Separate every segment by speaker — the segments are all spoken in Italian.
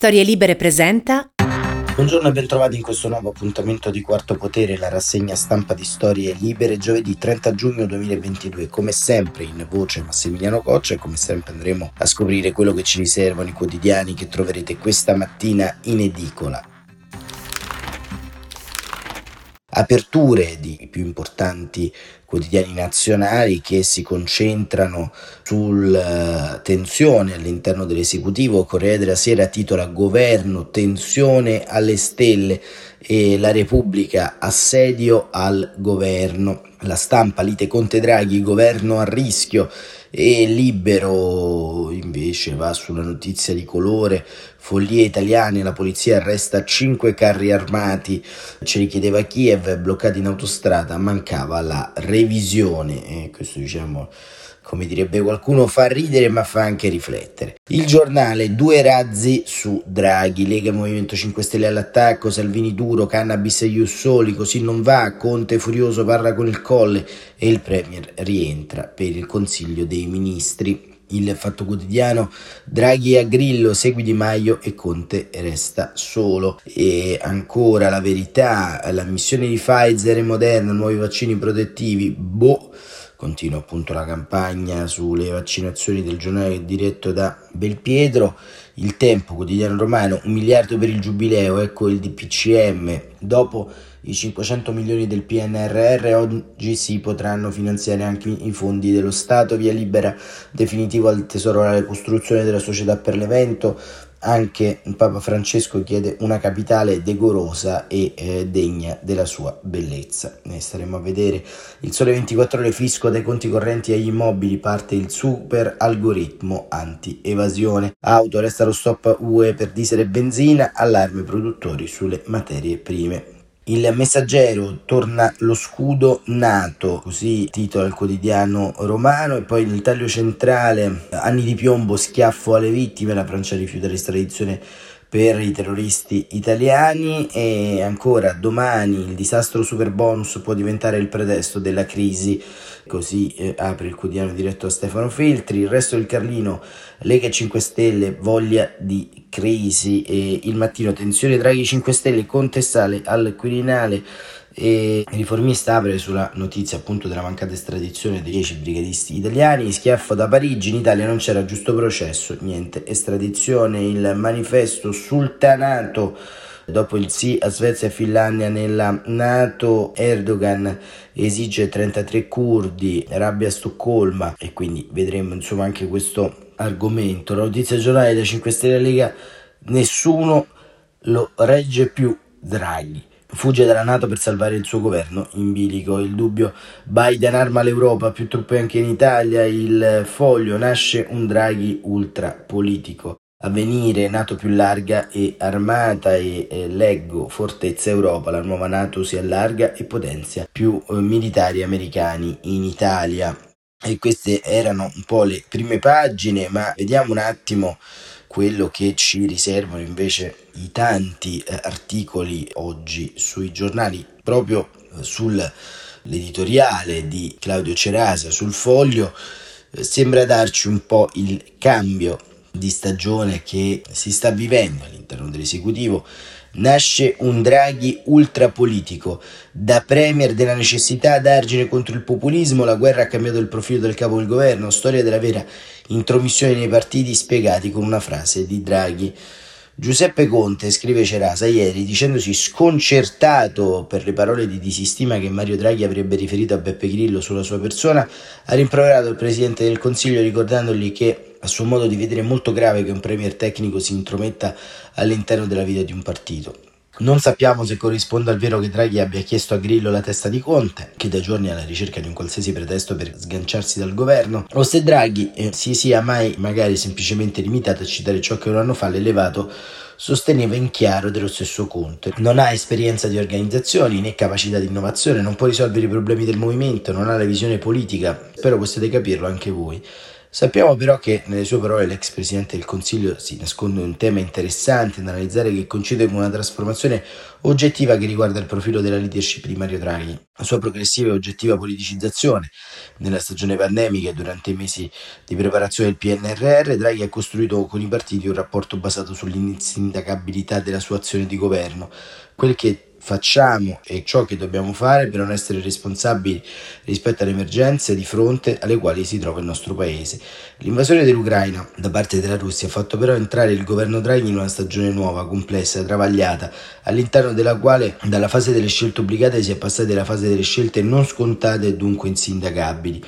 Speaker 1: Storie Libere presenta.
Speaker 2: Buongiorno e bentrovati in questo nuovo appuntamento di Quarto Potere, la rassegna stampa di Storie Libere, giovedì 30 giugno 2022. Come sempre in voce Massimiliano Coccia e come sempre andremo a scoprire quello che ci riservano i quotidiani che troverete questa mattina in edicola. Aperture di più importanti quotidiani nazionali che si concentrano sulla eh, tensione all'interno dell'esecutivo. Corriere della Sera titola Governo, tensione alle stelle e la Repubblica assedio al governo. La stampa lite Conte Draghi, governo a rischio e libero invece va sulla notizia di colore. Follie italiane la polizia arresta cinque carri armati. Ce li chiedeva Kiev bloccati in autostrada mancava la revisione. E questo diciamo come direbbe qualcuno, fa ridere ma fa anche riflettere. Il giornale, due razzi su Draghi, Lega Movimento 5 Stelle all'attacco, Salvini duro, cannabis e Ius soli, così non va, Conte furioso parla con il colle e il Premier rientra per il Consiglio dei Ministri. Il Fatto Quotidiano, Draghi a Grillo, segui Di Maio e Conte resta solo. E ancora la verità, la missione di Pfizer e Moderna, nuovi vaccini protettivi, boh continua appunto la campagna sulle vaccinazioni del giornale diretto da Belpietro, il tempo quotidiano romano, un miliardo per il giubileo, ecco il DPCM, dopo i 500 milioni del PNRR oggi si potranno finanziare anche i fondi dello Stato, via libera definitivo al Tesoro la ricostruzione della società per l'evento, anche Papa Francesco chiede una capitale decorosa e eh, degna della sua bellezza. Ne staremo a vedere. Il sole 24 ore fisco dai conti correnti agli immobili parte il super algoritmo anti-evasione. Auto resta lo stop UE per diesel e benzina, allarme produttori sulle materie prime. Il messaggero torna lo scudo nato, così titola il quotidiano romano, e poi nel taglio centrale, anni di piombo, schiaffo alle vittime, la Francia rifiuta l'estradizione per i terroristi italiani e ancora domani il disastro super bonus può diventare il pretesto della crisi così eh, apre il quotidiano diretto a Stefano Feltri. Il resto del Carlino Lega 5 Stelle voglia di crisi. E il mattino tensione Draghi 5 Stelle contestale al Quirinale. E il riformista apre sulla notizia appunto della mancata estradizione dei 10 brigadisti italiani, schiaffo da Parigi, in Italia non c'era giusto processo, niente estradizione, il manifesto sultanato dopo il sì a Svezia e Finlandia nella Nato, Erdogan esige 33 curdi, rabbia a Stoccolma e quindi vedremo insomma anche questo argomento. La notizia giornale da 5 Stelle Lega, nessuno lo regge più Draghi. Fugge dalla Nato per salvare il suo governo. In bilico il dubbio Biden arma l'Europa, più truppe anche in Italia. Il foglio nasce un Draghi ultra politico. Avvenire, Nato più larga e armata e eh, leggo Fortezza Europa, la nuova Nato si allarga e potenzia più eh, militari americani in Italia. E queste erano un po' le prime pagine, ma vediamo un attimo quello che ci riservano invece i tanti eh, articoli oggi sui giornali proprio eh, sull'editoriale di Claudio Cerasa sul foglio eh, sembra darci un po' il cambio di stagione che si sta vivendo all'interno dell'esecutivo nasce un Draghi ultrapolitico. Da premier della necessità d'argine contro il populismo, la guerra ha cambiato il profilo del capo del governo, storia della vera intromissione nei partiti spiegati con una frase di Draghi. Giuseppe Conte, scrive Cerasa ieri, dicendosi sconcertato per le parole di disistima che Mario Draghi avrebbe riferito a Beppe Grillo sulla sua persona, ha rimproverato il Presidente del Consiglio ricordandogli che a suo modo di vedere molto grave che un premier tecnico si intrometta all'interno della vita di un partito. Non sappiamo se corrisponda al vero che Draghi abbia chiesto a Grillo la testa di Conte, che da giorni è alla ricerca di un qualsiasi pretesto per sganciarsi dal governo, o se Draghi eh, si sia mai magari semplicemente limitato a citare ciò che un anno fa l'elevato sosteneva in chiaro dello stesso Conte. Non ha esperienza di organizzazioni né capacità di innovazione, non può risolvere i problemi del movimento, non ha la visione politica, spero possiate capirlo anche voi. Sappiamo però che nelle sue parole l'ex Presidente del Consiglio si nasconde un tema interessante da analizzare che coincide con una trasformazione oggettiva che riguarda il profilo della leadership di Mario Draghi, la sua progressiva e oggettiva politicizzazione. Nella stagione pandemica e durante i mesi di preparazione del PNRR, Draghi ha costruito con i partiti un rapporto basato sull'insindacabilità della sua azione di governo, quel che facciamo e ciò che dobbiamo fare per non essere responsabili rispetto alle emergenze di fronte alle quali si trova il nostro paese. L'invasione dell'Ucraina da parte della Russia ha fatto però entrare il governo Draghi in una stagione nuova, complessa, travagliata, all'interno della quale dalla fase delle scelte obbligate si è passati alla fase delle scelte non scontate e dunque insindacabili.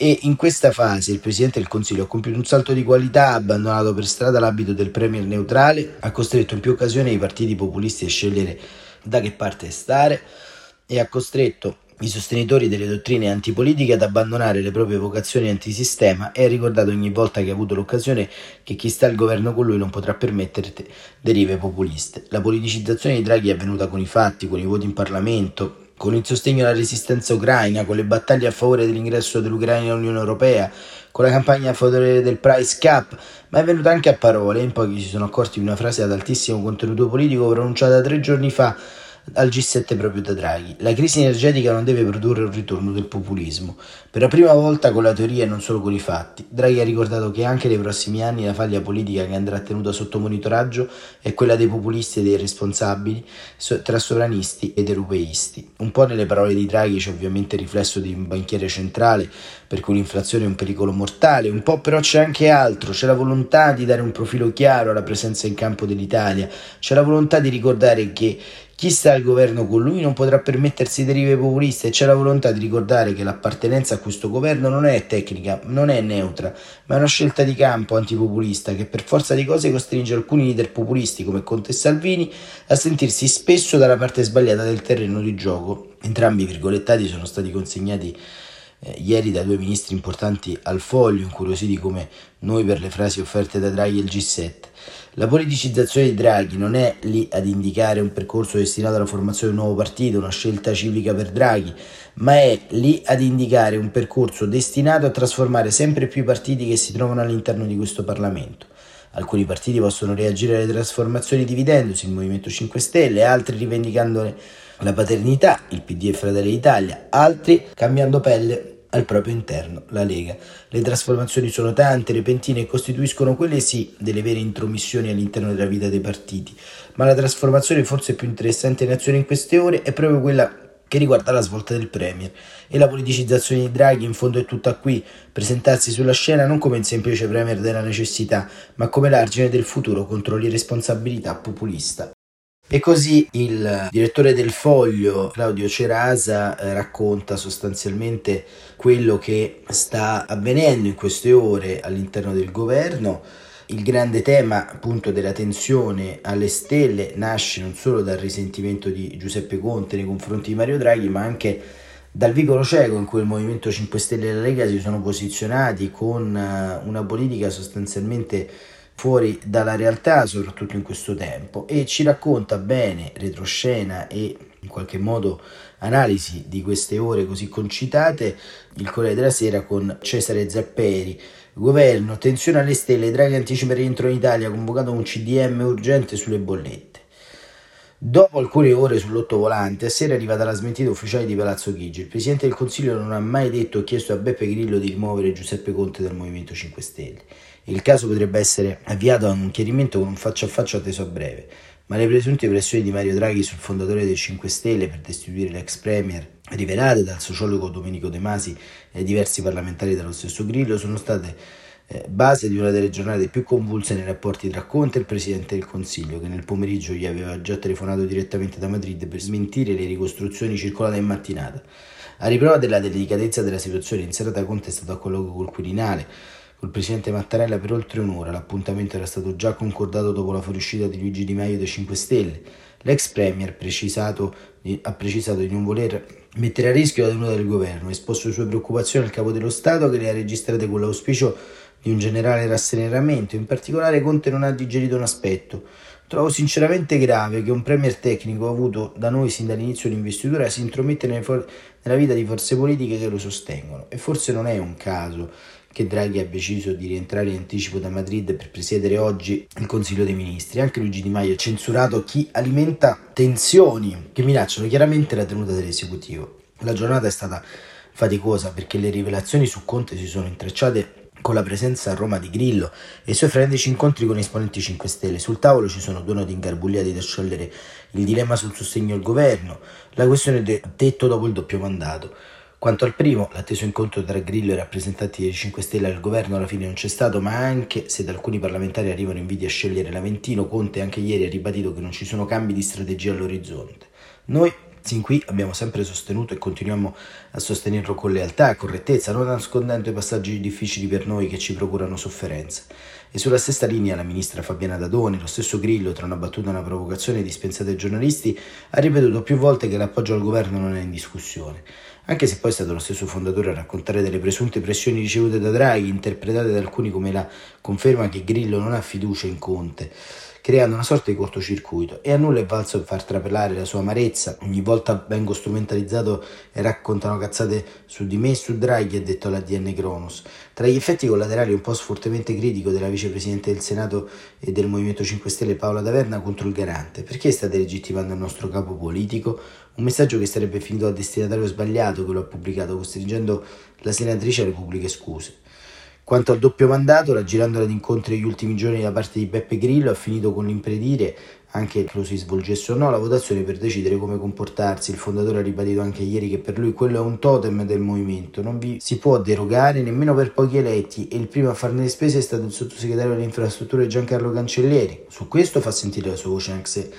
Speaker 2: E in questa fase il Presidente del Consiglio ha compiuto un salto di qualità, ha abbandonato per strada l'abito del Premier neutrale, ha costretto in più occasioni i partiti populisti a scegliere da che parte stare e ha costretto i sostenitori delle dottrine antipolitiche ad abbandonare le proprie vocazioni antisistema e ha ricordato ogni volta che ha avuto l'occasione che chi sta al governo con lui non potrà permettere derive populiste. La politicizzazione di Draghi è avvenuta con i fatti, con i voti in Parlamento, con il sostegno alla resistenza ucraina, con le battaglie a favore dell'ingresso dell'Ucraina nell'Unione Europea, con la campagna a del price cap, ma è venuta anche a parole. In pochi si sono accorti di una frase ad altissimo contenuto politico pronunciata tre giorni fa al G7 proprio da Draghi. La crisi energetica non deve produrre un ritorno del populismo. Per la prima volta con la teoria e non solo con i fatti, Draghi ha ricordato che anche nei prossimi anni la faglia politica che andrà tenuta sotto monitoraggio è quella dei populisti e dei responsabili tra sovranisti ed europeisti. Un po' nelle parole di Draghi c'è ovviamente il riflesso di un banchiere centrale per cui l'inflazione è un pericolo mortale, un po' però c'è anche altro, c'è la volontà di dare un profilo chiaro alla presenza in campo dell'Italia, c'è la volontà di ricordare che chi sta al governo con lui non potrà permettersi derive populiste e c'è la volontà di ricordare che l'appartenenza a questo governo non è tecnica, non è neutra, ma è una scelta di campo antipopulista che per forza di cose costringe alcuni leader populisti come Conte e Salvini a sentirsi spesso dalla parte sbagliata del terreno di gioco. Entrambi i virgolettati sono stati consegnati eh, ieri da due ministri importanti al foglio, incuriositi come noi per le frasi offerte da Draghi al G7. La politicizzazione di Draghi non è lì ad indicare un percorso destinato alla formazione di un nuovo partito, una scelta civica per Draghi, ma è lì ad indicare un percorso destinato a trasformare sempre più i partiti che si trovano all'interno di questo Parlamento. Alcuni partiti possono reagire alle trasformazioni dividendosi, il Movimento 5 Stelle, altri rivendicandone la paternità, il PD e Fratelli d'Italia, altri cambiando pelle al proprio interno, la Lega. Le trasformazioni sono tante, repentine e costituiscono quelle sì delle vere intromissioni all'interno della vita dei partiti, ma la trasformazione forse più interessante in azione in queste ore è proprio quella che riguarda la svolta del Premier e la politicizzazione di Draghi in fondo è tutta qui, presentarsi sulla scena non come il semplice Premier della necessità, ma come l'argine del futuro contro l'irresponsabilità populista. E così il direttore del Foglio, Claudio Cerasa, eh, racconta sostanzialmente quello che sta avvenendo in queste ore all'interno del governo. Il grande tema appunto della tensione alle stelle nasce non solo dal risentimento di Giuseppe Conte nei confronti di Mario Draghi, ma anche dal vicolo cieco in cui il Movimento 5 Stelle e la Lega si sono posizionati con eh, una politica sostanzialmente fuori dalla realtà, soprattutto in questo tempo, e ci racconta bene retroscena e in qualche modo analisi di queste ore così concitate il Corriere della Sera con Cesare Zapperi. Governo, tensione alle stelle, Draghi anticipa il rientro in Italia, convocato un CDM urgente sulle bollette. Dopo alcune ore sull'ottovolante, a sera è arrivata la smentita ufficiale di Palazzo Chigi. Il Presidente del Consiglio non ha mai detto o chiesto a Beppe Grillo di rimuovere Giuseppe Conte dal Movimento 5 Stelle. Il caso potrebbe essere avviato a un chiarimento con un faccia a faccia atteso a breve, ma le presunte pressioni di Mario Draghi sul fondatore dei 5 Stelle per destituire l'ex premier, rivelate dal sociologo Domenico De Masi e diversi parlamentari dello stesso Grillo, sono state eh, base di una delle giornate più convulse nei rapporti tra Conte e il Presidente del Consiglio, che nel pomeriggio gli aveva già telefonato direttamente da Madrid per smentire le ricostruzioni circolate in mattinata. A riprova della delicatezza della situazione, in serata Conte è stato a colloquio col Quirinale, Col presidente Mattarella per oltre un'ora l'appuntamento era stato già concordato dopo la fuoriuscita di Luigi Di Maio dei 5 Stelle. L'ex premier precisato, ha precisato di non voler mettere a rischio la tenuta del governo, ha esposto le sue preoccupazioni al capo dello Stato che le ha registrate con l'auspicio di un generale rasseneramento. In particolare Conte non ha digerito un aspetto. Trovo sinceramente grave che un premier tecnico avuto da noi sin dall'inizio dell'investitura si intromette nella vita di forze politiche che lo sostengono e forse non è un caso che Draghi abbia deciso di rientrare in anticipo da Madrid per presiedere oggi il Consiglio dei Ministri. Anche Luigi Di Maio ha censurato chi alimenta tensioni che minacciano chiaramente la tenuta dell'esecutivo. La giornata è stata faticosa perché le rivelazioni su Conte si sono intrecciate con la presenza a Roma di Grillo e i suoi frenetici incontri con esponenti 5 Stelle. Sul tavolo ci sono due nodi ingarbugliati da sciogliere il dilemma sul sostegno al governo, la questione del tetto dopo il doppio mandato. Quanto al primo, l'atteso incontro tra Grillo e i rappresentanti dei 5 Stelle al governo alla fine non c'è stato, ma anche se da alcuni parlamentari arrivano inviti a scegliere l'Aventino, Conte anche ieri ha ribadito che non ci sono cambi di strategia all'orizzonte. Noi Sin qui abbiamo sempre sostenuto e continuiamo a sostenerlo con lealtà e correttezza, non nascondendo i passaggi difficili per noi che ci procurano sofferenza. E sulla stessa linea la ministra Fabiana Dadoni, lo stesso Grillo, tra una battuta e una provocazione dispensata ai giornalisti, ha ripetuto più volte che l'appoggio al governo non è in discussione. Anche se poi è stato lo stesso fondatore a raccontare delle presunte pressioni ricevute da Draghi, interpretate da alcuni come la conferma che Grillo non ha fiducia in Conte creando una sorta di cortocircuito e a nulla è valso far trapelare la sua amarezza. Ogni volta vengo strumentalizzato e raccontano cazzate su di me e su Draghi, ha detto l'ADN Kronos. Tra gli effetti collaterali un post fortemente critico della vicepresidente del Senato e del Movimento 5 Stelle Paola Taverna contro il garante. Perché state legittimando il nostro capo politico? Un messaggio che sarebbe finito al destinatario sbagliato che lo ha pubblicato, costringendo la senatrice alle pubbliche scuse. Quanto al doppio mandato, raggirando ad incontri negli ultimi giorni da parte di Beppe Grillo, ha finito con l'impedire, anche che lo si svolgesse o no, la votazione per decidere come comportarsi. Il fondatore ha ribadito anche ieri che per lui quello è un totem del movimento, non vi si può derogare nemmeno per pochi eletti e il primo a farne le spese è stato il sottosegretario delle infrastrutture Giancarlo Cancellieri. Su questo fa sentire la sua voce anche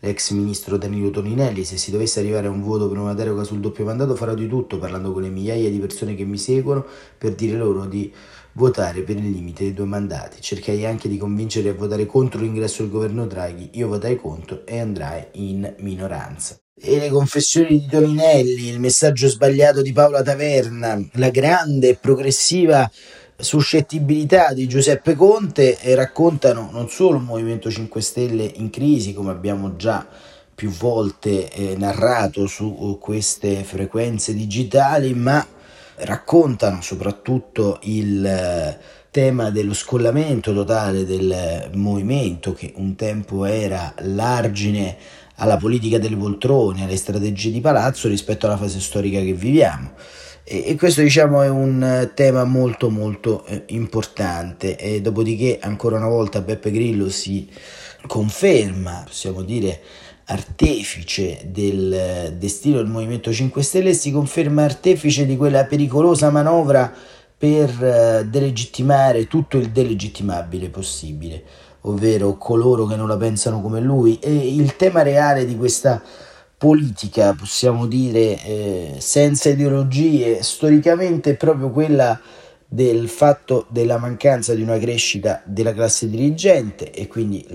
Speaker 2: l'ex ministro Danilo Toninelli. Se si dovesse arrivare a un voto per una deroga sul doppio mandato farò di tutto, parlando con le migliaia di persone che mi seguono, per dire loro di votare per il limite dei due mandati. Cercai anche di convincere a votare contro l'ingresso del governo Draghi. Io votai contro e andrai in minoranza. E le confessioni di Toninelli, il messaggio sbagliato di Paola Taverna, la grande e progressiva suscettibilità di Giuseppe Conte e raccontano non solo un Movimento 5 Stelle in crisi, come abbiamo già più volte eh, narrato su queste frequenze digitali, ma raccontano soprattutto il eh, tema dello scollamento totale del movimento che un tempo era l'argine alla politica delle poltrone, alle strategie di palazzo rispetto alla fase storica che viviamo. E, questo diciamo è un tema molto molto eh, importante e dopodiché ancora una volta Beppe Grillo si conferma, possiamo dire, artefice del destino del Movimento 5 Stelle e si conferma artefice di quella pericolosa manovra per eh, delegittimare tutto il delegittimabile possibile, ovvero coloro che non la pensano come lui. E il tema reale di questa politica, possiamo dire, eh, senza ideologie, storicamente è proprio quella del fatto della mancanza di una crescita della classe dirigente e quindi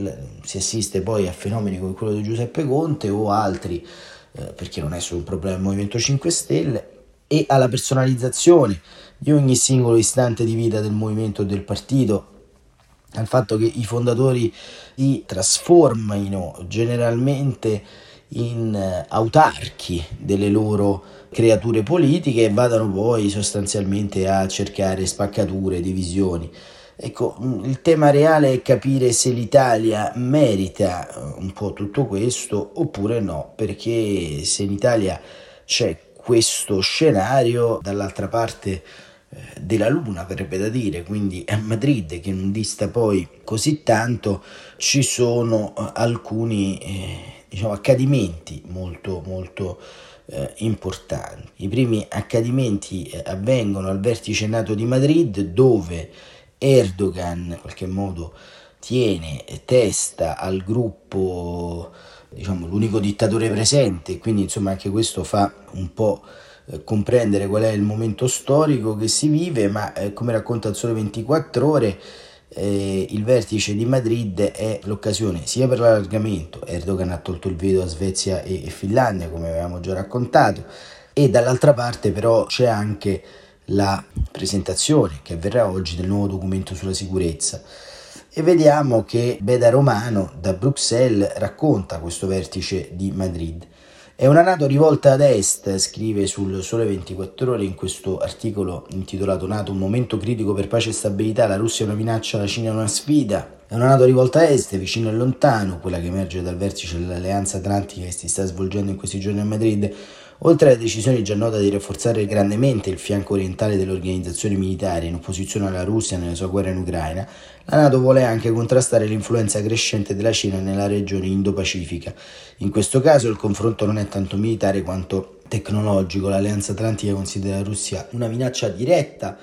Speaker 2: si assiste poi a fenomeni come quello di Giuseppe Conte o altri, eh, perché non è solo un problema del Movimento 5 Stelle, e alla personalizzazione di ogni singolo istante di vita del movimento e del partito, al fatto che i fondatori si trasformino generalmente in eh, autarchi delle loro creature politiche e vadano poi sostanzialmente a cercare spaccature, divisioni. Ecco, mm, il tema reale è capire se l'Italia merita eh, un po' tutto questo oppure no, perché se in Italia c'è questo scenario, dall'altra parte eh, della Luna, verrebbe da dire, quindi a Madrid che non dista poi così tanto, ci sono alcuni eh, diciamo, accadimenti molto, molto eh, importanti. I primi accadimenti eh, avvengono al vertice NATO di Madrid dove Erdogan in qualche modo tiene testa al gruppo, diciamo, l'unico dittatore presente, quindi insomma anche questo fa un po' eh, comprendere qual è il momento storico che si vive, ma eh, come racconta il Sole 24 ore, eh, il vertice di Madrid è l'occasione sia per l'allargamento, Erdogan ha tolto il veto a Svezia e, e Finlandia come avevamo già raccontato, e dall'altra parte però c'è anche la presentazione che avverrà oggi del nuovo documento sulla sicurezza. E vediamo che Beda Romano da Bruxelles racconta questo vertice di Madrid È una Nato rivolta ad est, scrive sul Sole 24 Ore in questo articolo intitolato Nato, un momento critico per pace e stabilità, la Russia è una minaccia, la Cina è una sfida. È una Nato rivolta a est, vicino e lontano, quella che emerge dal vertice dell'Alleanza Atlantica che si sta svolgendo in questi giorni a Madrid, Oltre alla decisione già nota di rafforzare grandemente il fianco orientale delle organizzazioni militari in opposizione alla Russia nella sua guerra in Ucraina, la Nato vuole anche contrastare l'influenza crescente della Cina nella regione Indo-Pacifica. In questo caso il confronto non è tanto militare quanto tecnologico. L'Alleanza Atlantica considera la Russia una minaccia diretta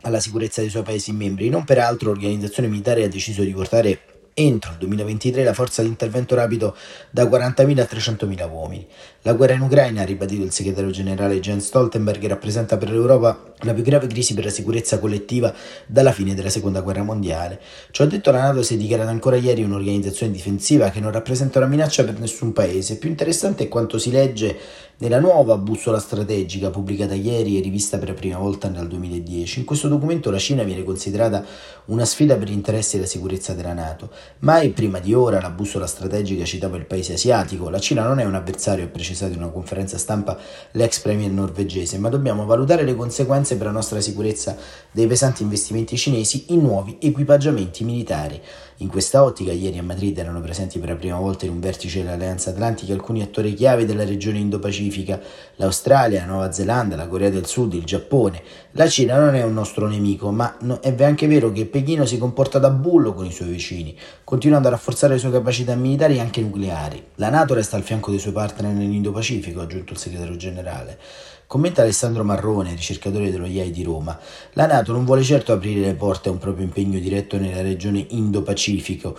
Speaker 2: alla sicurezza dei suoi Paesi membri. Non peraltro l'organizzazione militare ha deciso di portare entro il 2023 la forza di intervento rapido da 40.000 a 300.000 uomini. La guerra in Ucraina, ha ribadito il segretario generale Jens Stoltenberg, rappresenta per l'Europa la più grave crisi per la sicurezza collettiva dalla fine della seconda guerra mondiale. Ciò detto, la Nato si è dichiarata ancora ieri un'organizzazione difensiva che non rappresenta una minaccia per nessun paese. Più interessante è quanto si legge nella nuova bussola strategica pubblicata ieri e rivista per la prima volta nel 2010. In questo documento la Cina viene considerata una sfida per gli interessi e la sicurezza della Nato. Mai prima di ora la bussola strategica citava il paese asiatico. La Cina non è un avversario, ha precisato in una conferenza stampa l'ex premier norvegese, ma dobbiamo valutare le conseguenze per la nostra sicurezza dei pesanti investimenti cinesi in nuovi equipaggiamenti militari. In questa ottica, ieri a Madrid erano presenti per la prima volta in un vertice dell'Alleanza Atlantica alcuni attori chiave della regione Indo-Pacifica, l'Australia, la Nuova Zelanda, la Corea del Sud, il Giappone. La Cina non è un nostro nemico, ma è anche vero che Pechino si comporta da bullo con i suoi vicini, continuando a rafforzare le sue capacità militari e anche nucleari. La Nato resta al fianco dei suoi partner nell'Indo-Pacifico, ha aggiunto il segretario generale. Commenta Alessandro Marrone, ricercatore dello IAI di Roma. La Nato non vuole certo aprire le porte a un proprio impegno diretto nella regione Indo-Pacifico,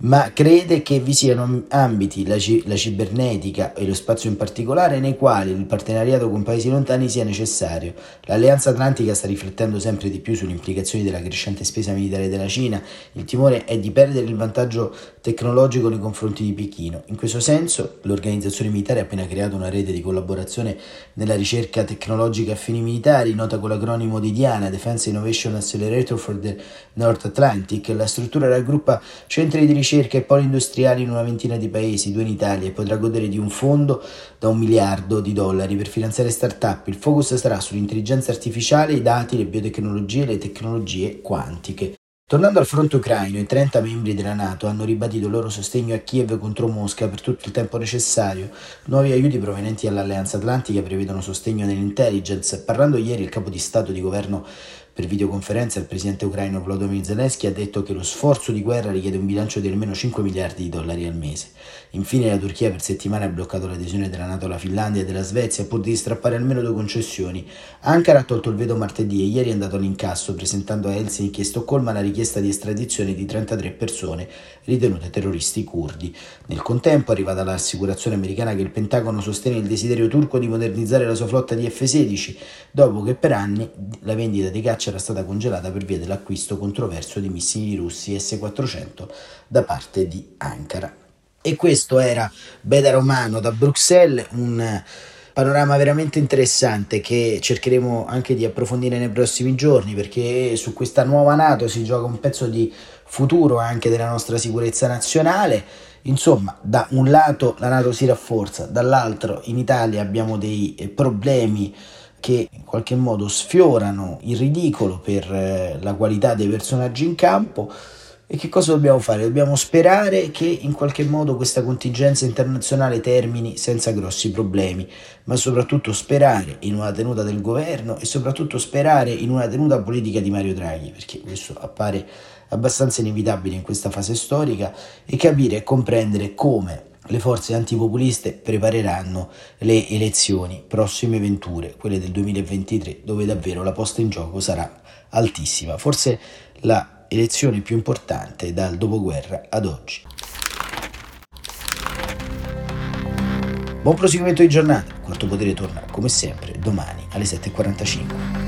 Speaker 2: ma crede che vi siano ambiti, la, ci- la, cibernetica e lo spazio in particolare, nei quali il partenariato con paesi lontani sia necessario. L'Alleanza Atlantica sta riflettendo sempre di più sulle implicazioni della crescente spesa militare della Cina. Il timore è di perdere il vantaggio tecnologico nei confronti di Pechino. In questo senso, l'organizzazione militare ha appena creato una rete di collaborazione nella ricerca tecnologica a fini militari, nota con l'acronimo di Diana, Defense Innovation Accelerator for the North Atlantic. La struttura raggruppa centri di ricerca ricerca e poli industriali in una ventina di paesi, due in Italia, e potrà godere di un fondo da un miliardo di dollari per finanziare start-up. Il focus sarà sull'intelligenza artificiale, i dati, le biotecnologie e le tecnologie quantiche. Tornando al fronte ucraino, i 30 membri della Nato hanno ribadito il loro sostegno a Kiev contro Mosca per tutto il tempo necessario. Nuovi aiuti provenienti dall'Alleanza Atlantica prevedono sostegno nell'intelligence. Parlando ieri il capo di Stato di governo per videoconferenza il presidente ucraino Volodymyr Zelensky ha detto che lo sforzo di guerra richiede un bilancio di almeno 5 miliardi di dollari al mese. Infine la Turchia per settimane ha bloccato l'adesione della Nato alla Finlandia e della Svezia pur di strappare almeno due concessioni. Ankara ha tolto il veto martedì e ieri è andato all'incasso presentando a Helsinki e Stoccolma la richiesta di estradizione di 33 persone ritenute terroristi curdi. Nel contempo è arrivata l'assicurazione americana che il Pentagono sostiene il desiderio turco di modernizzare la sua flotta di F-16 dopo che per anni la vendita di caccia era stata congelata per via dell'acquisto controverso di missili russi S-400 da parte di Ankara. E questo era Beda Romano da Bruxelles, un panorama veramente interessante che cercheremo anche di approfondire nei prossimi giorni perché su questa nuova Nato si gioca un pezzo di futuro anche della nostra sicurezza nazionale. Insomma, da un lato la Nato si rafforza, dall'altro in Italia abbiamo dei problemi che in qualche modo sfiorano il ridicolo per eh, la qualità dei personaggi in campo. E che cosa dobbiamo fare? Dobbiamo sperare che in qualche modo questa contingenza internazionale termini senza grossi problemi, ma soprattutto sperare in una tenuta del governo e soprattutto sperare in una tenuta politica di Mario Draghi, perché questo appare abbastanza inevitabile in questa fase storica, e capire e comprendere come le forze antipopuliste prepareranno le elezioni prossime venture, quelle del 2023, dove davvero la posta in gioco sarà altissima, forse la elezione più importante dal dopoguerra ad oggi. Buon proseguimento di giornata, Quarto Potere torna come sempre domani alle 7.45.